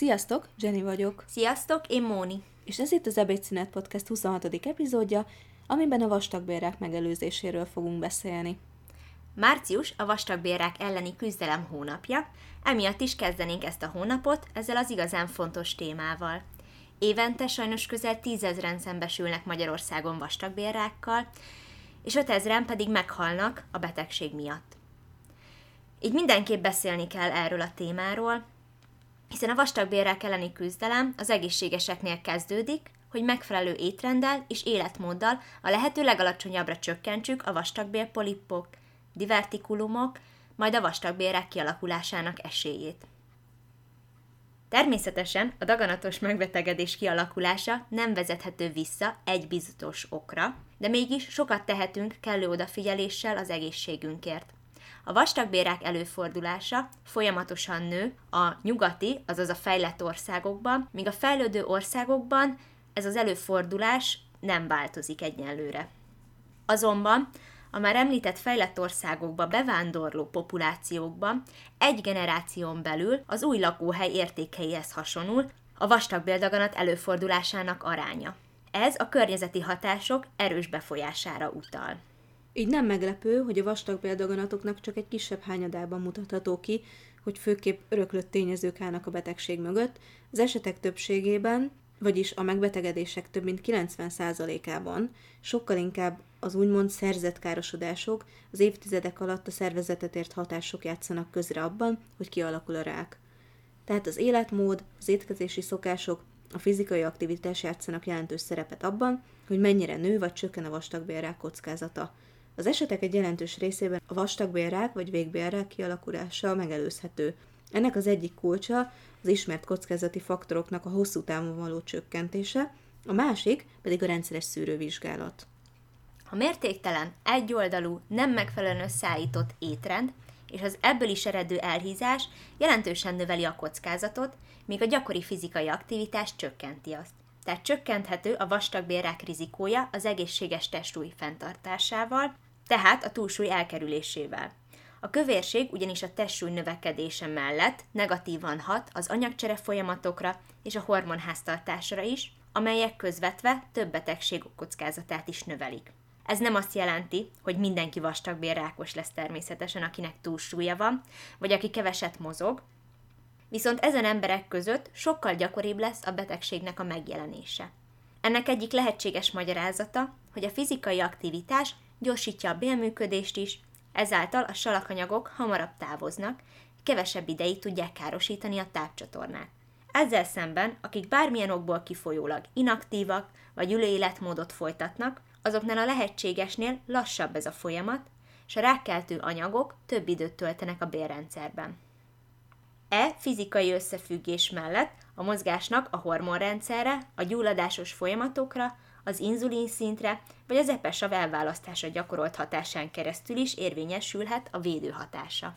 Sziasztok, Jenny vagyok. Sziasztok, én Móni. És ez itt az Ebédszünet Podcast 26. epizódja, amiben a vastagbérák megelőzéséről fogunk beszélni. Március a vastagbérák elleni küzdelem hónapja, emiatt is kezdenénk ezt a hónapot ezzel az igazán fontos témával. Évente sajnos közel tízezren szembesülnek Magyarországon vastagbérrákkal, és ötezren pedig meghalnak a betegség miatt. Így mindenképp beszélni kell erről a témáról, hiszen a vastagbérrel elleni küzdelem az egészségeseknél kezdődik, hogy megfelelő étrenddel és életmóddal a lehető legalacsonyabbra csökkentsük a vastagbélpolipok, divertikulumok, majd a vastagbérek kialakulásának esélyét. Természetesen a daganatos megbetegedés kialakulása nem vezethető vissza egy biztos okra, de mégis sokat tehetünk kellő odafigyeléssel az egészségünkért. A vastagbérák előfordulása folyamatosan nő a nyugati, azaz a fejlett országokban, míg a fejlődő országokban ez az előfordulás nem változik egyenlőre. Azonban a már említett fejlett országokba bevándorló populációkban egy generáción belül az új lakóhely értékeihez hasonul a vastagbéldaganat előfordulásának aránya. Ez a környezeti hatások erős befolyására utal. Így nem meglepő, hogy a vastagbéldaganatoknak csak egy kisebb hányadában mutatható ki, hogy főképp öröklött tényezők állnak a betegség mögött, az esetek többségében, vagyis a megbetegedések több mint 90%-ában sokkal inkább az úgymond szerzett károsodások az évtizedek alatt a szervezetet ért hatások játszanak közre abban, hogy kialakul a rák. Tehát az életmód, az étkezési szokások, a fizikai aktivitás játszanak jelentős szerepet abban, hogy mennyire nő vagy csökken a vastagbélrák kockázata. Az esetek egy jelentős részében a vastagbélrák vagy végbélrák kialakulása megelőzhető. Ennek az egyik kulcsa az ismert kockázati faktoroknak a hosszú távon való csökkentése, a másik pedig a rendszeres szűrővizsgálat. A mértéktelen, egyoldalú, nem megfelelően összeállított étrend és az ebből is eredő elhízás jelentősen növeli a kockázatot, míg a gyakori fizikai aktivitás csökkenti azt. Tehát csökkenthető a vastagbérrák rizikója az egészséges testsúly fenntartásával, tehát a túlsúly elkerülésével. A kövérség ugyanis a testsúly növekedése mellett negatívan hat az anyagcsere folyamatokra és a hormonháztartásra is, amelyek közvetve több betegség kockázatát is növelik. Ez nem azt jelenti, hogy mindenki vastagbélrákos lesz természetesen, akinek túlsúlya van, vagy aki keveset mozog, viszont ezen emberek között sokkal gyakoribb lesz a betegségnek a megjelenése. Ennek egyik lehetséges magyarázata, hogy a fizikai aktivitás gyorsítja a bélműködést is, ezáltal a salakanyagok hamarabb távoznak, kevesebb ideig tudják károsítani a tápcsatornát. Ezzel szemben, akik bármilyen okból kifolyólag inaktívak vagy ülő életmódot folytatnak, azoknál a lehetségesnél lassabb ez a folyamat, és a rákkeltő anyagok több időt töltenek a bélrendszerben. E fizikai összefüggés mellett a mozgásnak a hormonrendszerre, a gyulladásos folyamatokra, az inzulin szintre vagy az epesav elválasztása gyakorolt hatásán keresztül is érvényesülhet a védő hatása.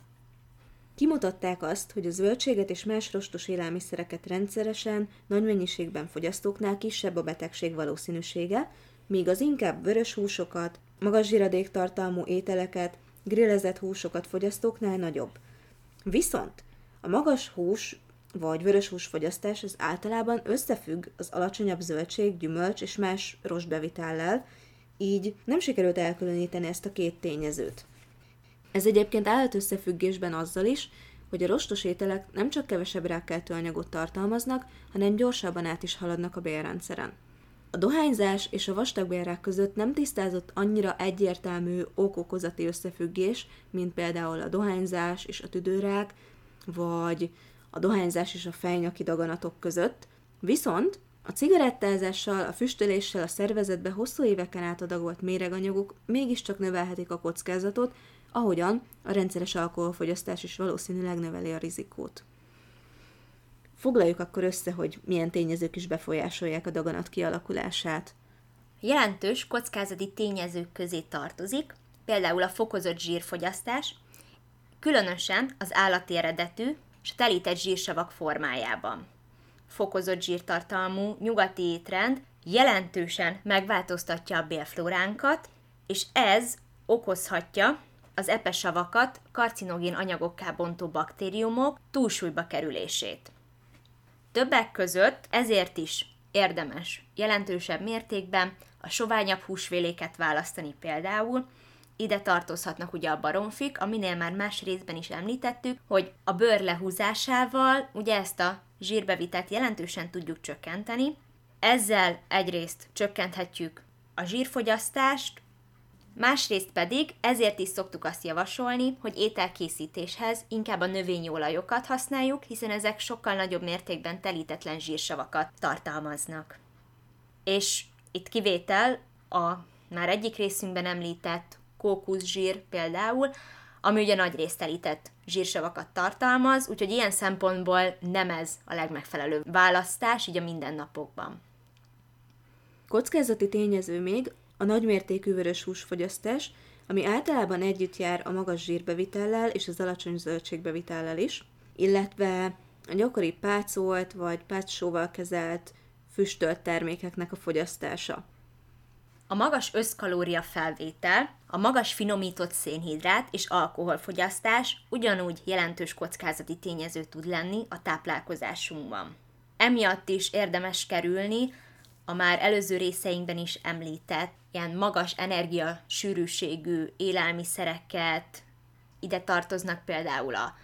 Kimutatták azt, hogy a zöldséget és más rostos élelmiszereket rendszeresen, nagy mennyiségben fogyasztóknál kisebb a betegség valószínűsége, míg az inkább vörös húsokat, magas zsiradéktartalmú ételeket, grillezett húsokat fogyasztóknál nagyobb. Viszont a magas hús vagy vörös húsfogyasztás az általában összefügg az alacsonyabb zöldség, gyümölcs és más rostbevitellel, így nem sikerült elkülöníteni ezt a két tényezőt. Ez egyébként állt összefüggésben azzal is, hogy a rostos ételek nem csak kevesebb rákkeltő anyagot tartalmaznak, hanem gyorsabban át is haladnak a bélrendszeren. A dohányzás és a vastagbélrák között nem tisztázott annyira egyértelmű okokozati összefüggés, mint például a dohányzás és a tüdőrák, vagy a dohányzás és a fejnyaki daganatok között, viszont a cigarettázással, a füstöléssel a szervezetbe hosszú éveken át adagolt méreganyagok mégiscsak növelhetik a kockázatot, ahogyan a rendszeres alkoholfogyasztás is valószínűleg növeli a rizikót. Foglaljuk akkor össze, hogy milyen tényezők is befolyásolják a daganat kialakulását. Jelentős kockázati tényezők közé tartozik, például a fokozott zsírfogyasztás, különösen az állati eredetű és telített zsírsavak formájában. Fokozott zsírtartalmú nyugati étrend jelentősen megváltoztatja a bélflóránkat, és ez okozhatja az epesavakat karcinogén anyagokká bontó baktériumok túlsúlyba kerülését. Többek között ezért is érdemes jelentősebb mértékben a soványabb húsvéléket választani például, ide tartozhatnak ugye a baromfik, aminél már más részben is említettük, hogy a bőr lehúzásával ugye ezt a zsírbevitelt jelentősen tudjuk csökkenteni. Ezzel egyrészt csökkenthetjük a zsírfogyasztást, másrészt pedig ezért is szoktuk azt javasolni, hogy ételkészítéshez inkább a növényi olajokat használjuk, hiszen ezek sokkal nagyobb mértékben telítetlen zsírsavakat tartalmaznak. És itt kivétel a már egyik részünkben említett kókuszsír például, ami ugye nagy részt telített zsírsavakat tartalmaz, úgyhogy ilyen szempontból nem ez a legmegfelelőbb választás, így a mindennapokban. Kockázati tényező még a nagymértékű vörös húsfogyasztás, ami általában együtt jár a magas zsírbevitellel és az alacsony zöldségbevitellel is, illetve a gyakori pácolt vagy pácsóval kezelt füstölt termékeknek a fogyasztása. A magas összkalória felvétel, a magas finomított szénhidrát és alkoholfogyasztás ugyanúgy jelentős kockázati tényező tud lenni a táplálkozásunkban. Emiatt is érdemes kerülni a már előző részeinkben is említett ilyen magas energia sűrűségű élelmiszereket, ide tartoznak például a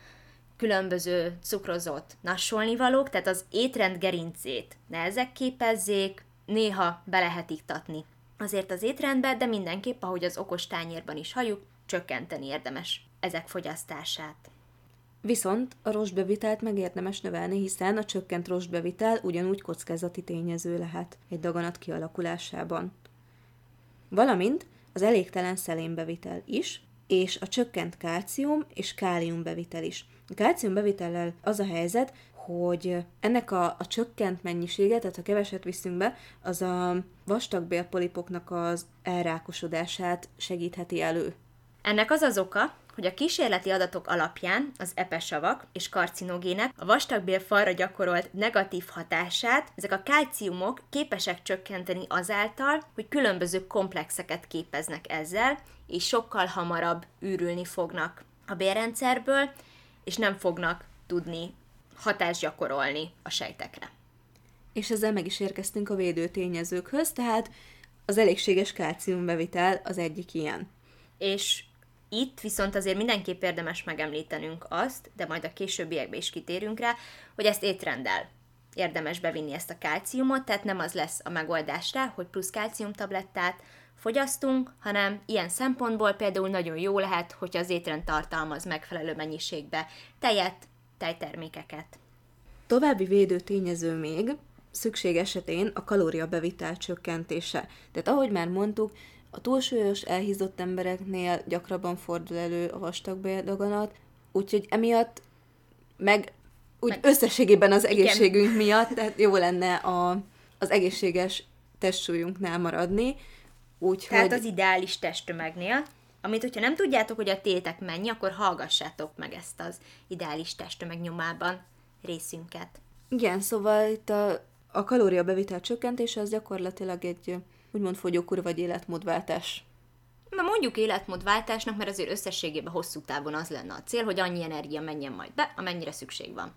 különböző cukrozott nassolnivalók, tehát az étrend gerincét ne ezek képezzék, néha be lehet iktatni azért az étrendbe, de mindenképp, ahogy az okos tányérban is halljuk, csökkenteni érdemes ezek fogyasztását. Viszont a rostbevitelt meg érdemes növelni, hiszen a csökkent rostbevitel ugyanúgy kockázati tényező lehet egy daganat kialakulásában. Valamint az elégtelen szelénbevitel is, és a csökkent kálcium és káliumbevitel is. A kálciumbevitellel az a helyzet, hogy ennek a, a csökkent mennyisége, tehát ha keveset viszünk be, az a vastagbélpolipoknak az elrákosodását segítheti elő. Ennek az az oka, hogy a kísérleti adatok alapján az epesavak és karcinogének a vastagbél falra gyakorolt negatív hatását ezek a kálciumok képesek csökkenteni azáltal, hogy különböző komplexeket képeznek ezzel, és sokkal hamarabb űrülni fognak a bérrendszerből, és nem fognak tudni hatást gyakorolni a sejtekre. És ezzel meg is érkeztünk a védő tényezőkhöz, tehát az elégséges kálciumbevitel az egyik ilyen. És itt viszont azért mindenképp érdemes megemlítenünk azt, de majd a későbbiekben is kitérünk rá, hogy ezt étrenddel érdemes bevinni ezt a kálciumot, tehát nem az lesz a megoldás rá, hogy plusz kálciumtablettát fogyasztunk, hanem ilyen szempontból például nagyon jó lehet, hogyha az étrend tartalmaz megfelelő mennyiségbe tejet, tejtermékeket. További védő tényező még, szükség esetén a kalóriabevitel csökkentése. Tehát ahogy már mondtuk, a túlsúlyos, elhízott embereknél gyakrabban fordul elő a vastagbéldaganat, úgyhogy emiatt meg úgy meg, összességében az egészségünk igen. miatt, tehát jó lenne a, az egészséges testsúlyunknál maradni. Úgyhogy... Tehát az ideális testtömegnél, amit, hogyha nem tudjátok, hogy a tétek mennyi, akkor hallgassátok meg ezt az ideális testtömeg nyomában részünket. Igen, szóval itt a, a kalóriabevitel csökkentése az gyakorlatilag egy úgymond fogyókúra vagy életmódváltás. Na mondjuk életmódváltásnak, mert azért összességében hosszú távon az lenne a cél, hogy annyi energia menjen majd be, amennyire szükség van.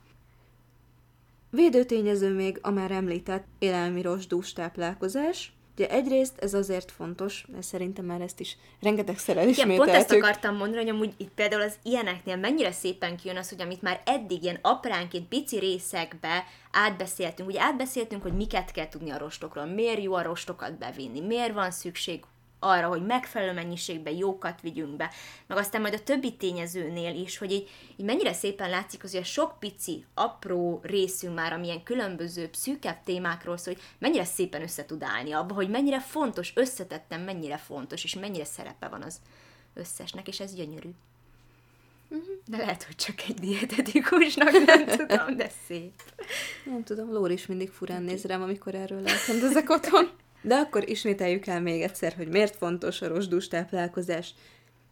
Védőtényező még a már említett élelmi rosdús táplálkozás, Ugye egyrészt ez azért fontos, mert szerintem már ezt is rengetegszer elismételtük. Igen, pont ezt akartam mondani, hogy amúgy itt például az ilyeneknél mennyire szépen kijön az, hogy amit már eddig ilyen apránként, pici részekbe átbeszéltünk, ugye átbeszéltünk, hogy miket kell tudni a rostokról, miért jó a rostokat bevinni, miért van szükség arra, hogy megfelelő mennyiségben jókat vigyünk be, meg aztán majd a többi tényezőnél is, hogy így, így mennyire szépen látszik, hogy a sok pici, apró részünk már, amilyen különböző szűkebb témákról szól, hogy mennyire szépen össze tud állni abba, hogy mennyire fontos, összetettem, mennyire fontos, és mennyire szerepe van az összesnek, és ez gyönyörű. Mhm. De lehet, hogy csak egy dietetikusnak, nem tudom, de szép. Nem tudom, Lóri is mindig furán néz rám, amikor erről elkendezek otthon. De akkor ismételjük el még egyszer, hogy miért fontos a rosdús táplálkozás.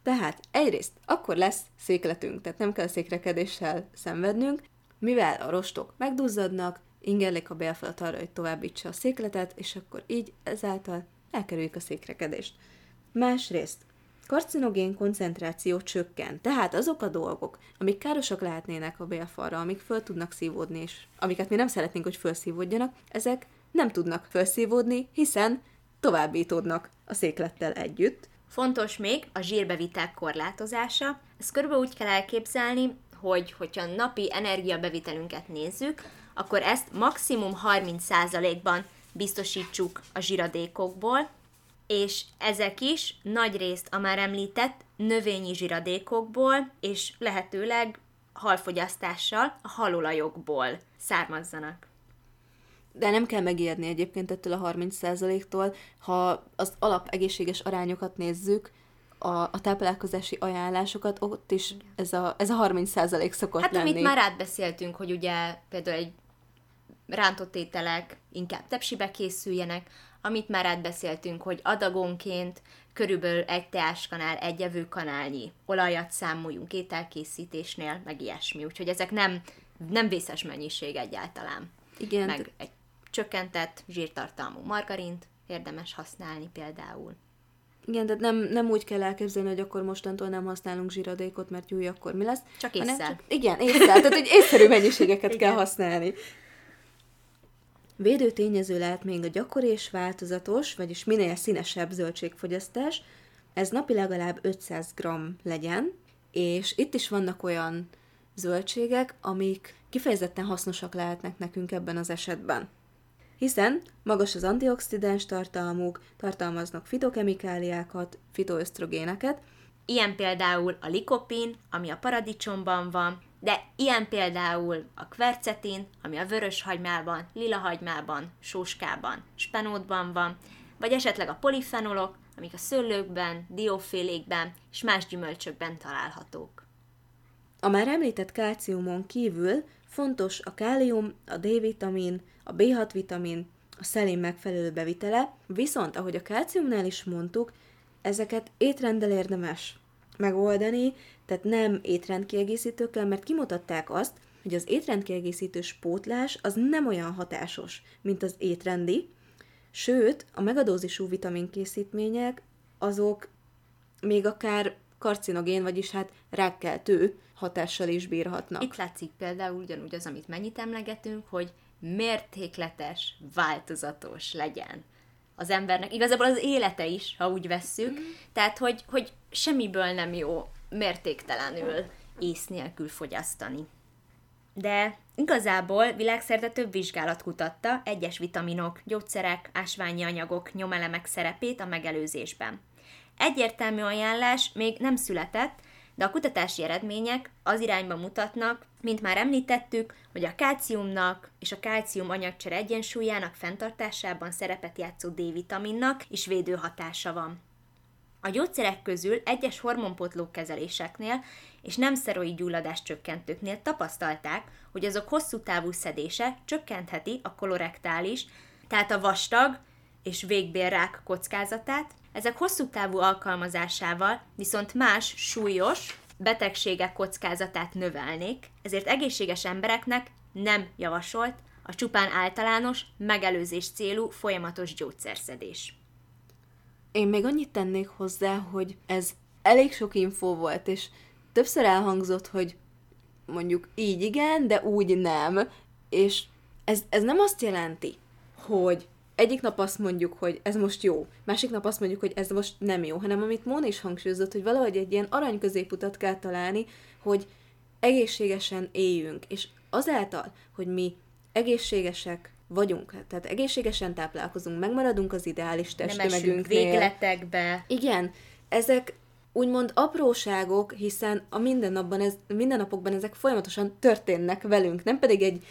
Tehát egyrészt akkor lesz székletünk, tehát nem kell székrekedéssel szenvednünk, mivel a rostok megduzzadnak, ingerlik a bélfalat arra, hogy továbbítsa a székletet, és akkor így ezáltal elkerüljük a székrekedést. Másrészt, karcinogén koncentráció csökken. Tehát azok a dolgok, amik károsak lehetnének a bélfalra, amik föl tudnak szívódni, és amiket mi nem szeretnénk, hogy felszívódjanak, ezek nem tudnak felszívódni, hiszen továbbítódnak a széklettel együtt. Fontos még a zsírbevitel korlátozása. Ezt körülbelül úgy kell elképzelni, hogy hogyha napi energiabevitelünket nézzük, akkor ezt maximum 30%-ban biztosítsuk a zsiradékokból, és ezek is nagy részt a már említett növényi zsiradékokból, és lehetőleg halfogyasztással, a halolajokból származzanak. De nem kell megijedni egyébként ettől a 30%-tól, ha az alap egészséges arányokat nézzük, a, a táplálkozási ajánlásokat, ott is ez a, ez a 30% szokott hát, lenni. amit már átbeszéltünk, hogy ugye például egy rántott ételek inkább tepsibe készüljenek, amit már átbeszéltünk, hogy adagonként körülbelül egy teáskanál, egy evőkanálnyi olajat számoljunk ételkészítésnél, meg ilyesmi. Úgyhogy ezek nem, nem vészes mennyiség egyáltalán. Igen. Meg egy csökkentett zsírtartalmú margarint érdemes használni például. Igen, tehát nem, nem úgy kell elképzelni, hogy akkor mostantól nem használunk zsíradékot, mert jó, akkor mi lesz. Csak észre. Csak, igen, észre. tehát, hogy észszerű mennyiségeket kell használni. Védő tényező lehet még a gyakori és változatos, vagyis minél színesebb zöldségfogyasztás. Ez napi legalább 500 g legyen, és itt is vannak olyan zöldségek, amik kifejezetten hasznosak lehetnek nekünk ebben az esetben. Hiszen magas az antioxidáns tartalmuk, tartalmaznak fitokemikáliákat, fitoösztrogéneket, Ilyen például a likopin, ami a paradicsomban van, de ilyen például a kvercetin, ami a vörös hagymában, lila hagymában, sóskában, spenótban van, vagy esetleg a polifenolok, amik a szőlőkben, diófélékben és más gyümölcsökben találhatók. A már említett kálciumon kívül fontos a kálium, a D-vitamin, a B6 vitamin, a szelén megfelelő bevitele, viszont ahogy a kálciumnál is mondtuk, ezeket étrendel érdemes megoldani, tehát nem étrendkiegészítőkkel, mert kimutatták azt, hogy az étrendkiegészítős pótlás az nem olyan hatásos, mint az étrendi, sőt, a megadózisú vitaminkészítmények azok még akár karcinogén, vagyis hát rákkeltő hatással is bírhatnak. Itt látszik például ugyanúgy az, amit mennyit emlegetünk, hogy mértékletes, változatos legyen az embernek. Igazából az élete is, ha úgy vesszük. Mm. Tehát, hogy, hogy semmiből nem jó mértéktelenül ész nélkül fogyasztani. De igazából világszerte több vizsgálat kutatta egyes vitaminok, gyógyszerek, ásványi anyagok, nyomelemek szerepét a megelőzésben. Egyértelmű ajánlás még nem született, de a kutatási eredmények az irányba mutatnak, mint már említettük, hogy a kálciumnak és a kálcium anyagcsere egyensúlyának fenntartásában szerepet játszó D-vitaminnak is védő hatása van. A gyógyszerek közül egyes hormonpotló kezeléseknél és nem szeroid gyulladás csökkentőknél tapasztalták, hogy azok hosszú távú szedése csökkentheti a kolorektális, tehát a vastag és végbélrák kockázatát, ezek hosszú távú alkalmazásával viszont más, súlyos betegségek kockázatát növelnék, ezért egészséges embereknek nem javasolt a csupán általános, megelőzés célú folyamatos gyógyszerszedés. Én még annyit tennék hozzá, hogy ez elég sok info volt, és többször elhangzott, hogy mondjuk így igen, de úgy nem, és ez, ez nem azt jelenti, hogy egyik nap azt mondjuk, hogy ez most jó, másik nap azt mondjuk, hogy ez most nem jó, hanem amit Móna is hangsúlyozott, hogy valahogy egy ilyen arany középutat kell találni, hogy egészségesen éljünk, és azáltal, hogy mi egészségesek vagyunk, tehát egészségesen táplálkozunk, megmaradunk az ideális testtömegünknél. végletekbe. Igen, ezek úgymond apróságok, hiszen a mindennapban ez, mindennapokban ezek folyamatosan történnek velünk, nem pedig egy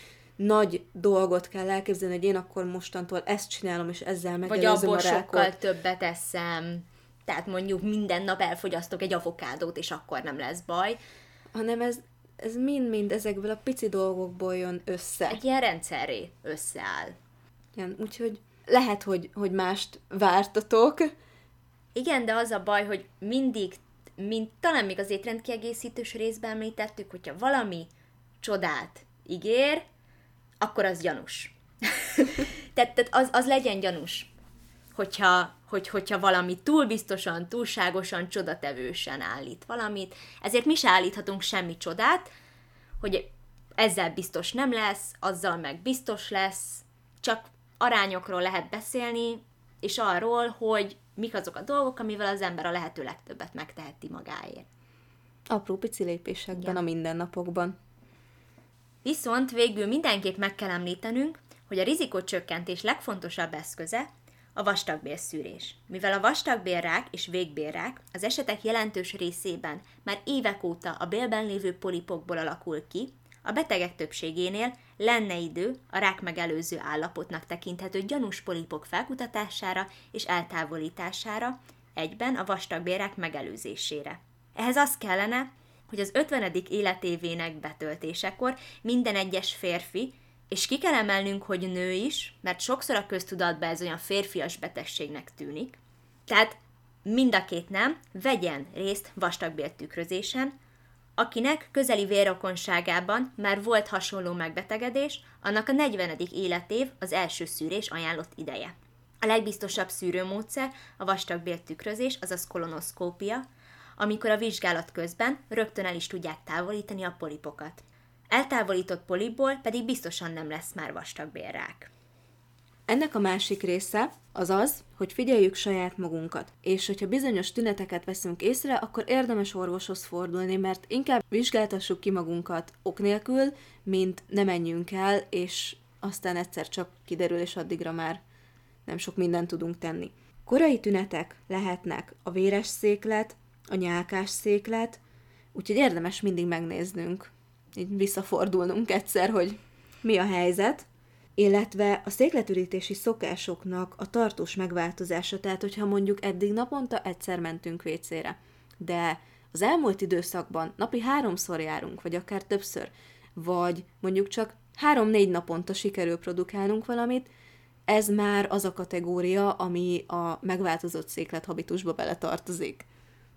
nagy dolgot kell elképzelni, hogy én akkor mostantól ezt csinálom, és ezzel megelőzöm Vagy abból a rákot. sokkal többet eszem. Tehát mondjuk minden nap elfogyasztok egy avokádót, és akkor nem lesz baj. Hanem ez, ez mind-mind ezekből a pici dolgokból jön össze. Egy ilyen rendszerré összeáll. Igen, úgyhogy lehet, hogy, hogy mást vártatok. Igen, de az a baj, hogy mindig, mint talán még az étrendkiegészítős részben említettük, hogyha valami csodát ígér, akkor az gyanús. tehát tehát az, az legyen gyanús. hogyha, hogy, hogyha valami túl biztosan, túlságosan, csodatevősen állít valamit. Ezért mi se állíthatunk semmi csodát, hogy ezzel biztos nem lesz, azzal meg biztos lesz, csak arányokról lehet beszélni, és arról, hogy mik azok a dolgok, amivel az ember a lehető legtöbbet megteheti magáért. Apró pici lépésekben, ja. a mindennapokban. Viszont végül mindenképp meg kell említenünk, hogy a rizikócsökkentés legfontosabb eszköze a vastagbélszűrés. Mivel a vastagbélrák és végbélrák az esetek jelentős részében már évek óta a bélben lévő polipokból alakul ki, a betegek többségénél lenne idő a rák megelőző állapotnak tekinthető gyanús polipok felkutatására és eltávolítására, egyben a vastagbélrák megelőzésére. Ehhez az kellene, hogy az 50. életévének betöltésekor minden egyes férfi, és ki kell emelnünk, hogy nő is, mert sokszor a köztudatban ez olyan férfias betegségnek tűnik, tehát mind a két nem vegyen részt vastagbéltükrözésen, akinek közeli vérrokonságában már volt hasonló megbetegedés, annak a 40. életév az első szűrés ajánlott ideje. A legbiztosabb szűrőmódszer a vastagbéltükrözés, azaz kolonoszkópia, amikor a vizsgálat közben rögtön el is tudják távolítani a polipokat. Eltávolított polipból pedig biztosan nem lesz már vastagbélrák. Ennek a másik része az az, hogy figyeljük saját magunkat, és hogyha bizonyos tüneteket veszünk észre, akkor érdemes orvoshoz fordulni, mert inkább vizsgáltassuk ki magunkat ok nélkül, mint ne menjünk el, és aztán egyszer csak kiderül, és addigra már nem sok mindent tudunk tenni. Korai tünetek lehetnek a véres széklet, a nyálkás széklet, úgyhogy érdemes mindig megnéznünk, így visszafordulnunk egyszer, hogy mi a helyzet, illetve a székletürítési szokásoknak a tartós megváltozása, tehát hogyha mondjuk eddig naponta egyszer mentünk vécére, de az elmúlt időszakban napi háromszor járunk, vagy akár többször, vagy mondjuk csak három-négy naponta sikerül produkálnunk valamit, ez már az a kategória, ami a megváltozott széklethabitusba beletartozik.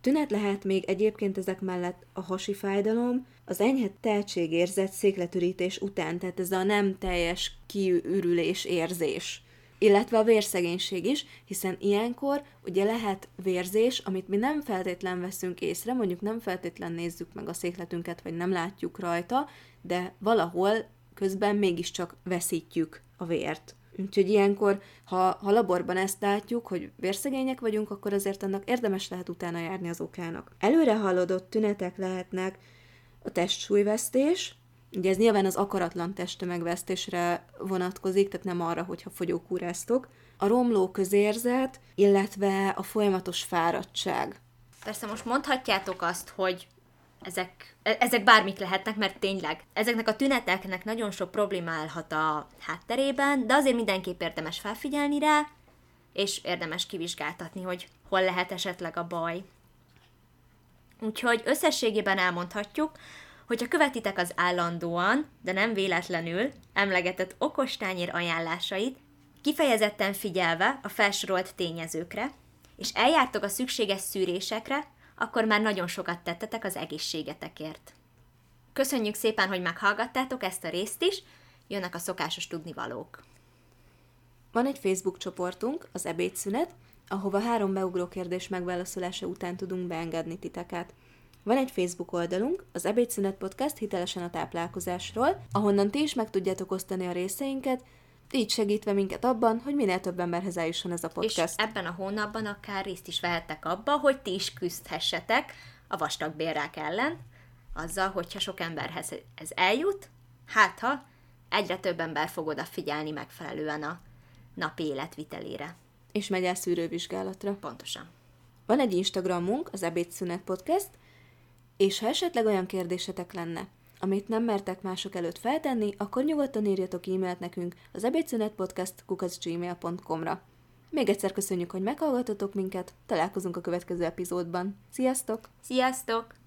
Tünet lehet még egyébként ezek mellett a hasi fájdalom, az enyhe tehetségérzet székletürítés után, tehát ez a nem teljes kiürülés érzés illetve a vérszegénység is, hiszen ilyenkor ugye lehet vérzés, amit mi nem feltétlen veszünk észre, mondjuk nem feltétlen nézzük meg a székletünket, vagy nem látjuk rajta, de valahol közben mégiscsak veszítjük a vért. Úgyhogy ilyenkor, ha, ha laborban ezt látjuk, hogy vérszegények vagyunk, akkor azért annak érdemes lehet utána járni az okának. Előre haladott tünetek lehetnek a testsúlyvesztés, ugye ez nyilván az akaratlan testtömegvesztésre vonatkozik, tehát nem arra, hogyha fogyókúráztok, a romló közérzet, illetve a folyamatos fáradtság. Persze most mondhatjátok azt, hogy ezek, e, ezek bármik lehetnek, mert tényleg ezeknek a tüneteknek nagyon sok probléma állhat a hátterében, de azért mindenképp érdemes felfigyelni rá, és érdemes kivizsgáltatni, hogy hol lehet esetleg a baj. Úgyhogy összességében elmondhatjuk, hogyha követitek az állandóan, de nem véletlenül emlegetett okostányér ajánlásait, kifejezetten figyelve a felsorolt tényezőkre, és eljártok a szükséges szűrésekre, akkor már nagyon sokat tettetek az egészségetekért. Köszönjük szépen, hogy meghallgattátok ezt a részt is, jönnek a szokásos tudnivalók. Van egy Facebook csoportunk, az ebédszünet, ahova három beugró kérdés megválaszolása után tudunk beengedni titeket. Van egy Facebook oldalunk, az Ebédszünet Podcast hitelesen a táplálkozásról, ahonnan ti is meg tudjátok osztani a részeinket, így segítve minket abban, hogy minél több emberhez eljusson ez a podcast. És ebben a hónapban akár részt is vehettek abba, hogy ti is küzdhessetek a vastagbérrák ellen, azzal, hogyha sok emberhez ez eljut, hát ha egyre több ember fog odafigyelni megfelelően a napi életvitelére. És megy el szűrővizsgálatra. Pontosan. Van egy Instagramunk, az Ebédszünet Podcast, és ha esetleg olyan kérdésetek lenne, amit nem mertek mások előtt feltenni, akkor nyugodtan írjatok e-mailt nekünk az ebédszünetpodcast.gmail.com-ra. Még egyszer köszönjük, hogy meghallgatotok minket, találkozunk a következő epizódban. Sziasztok! Sziasztok!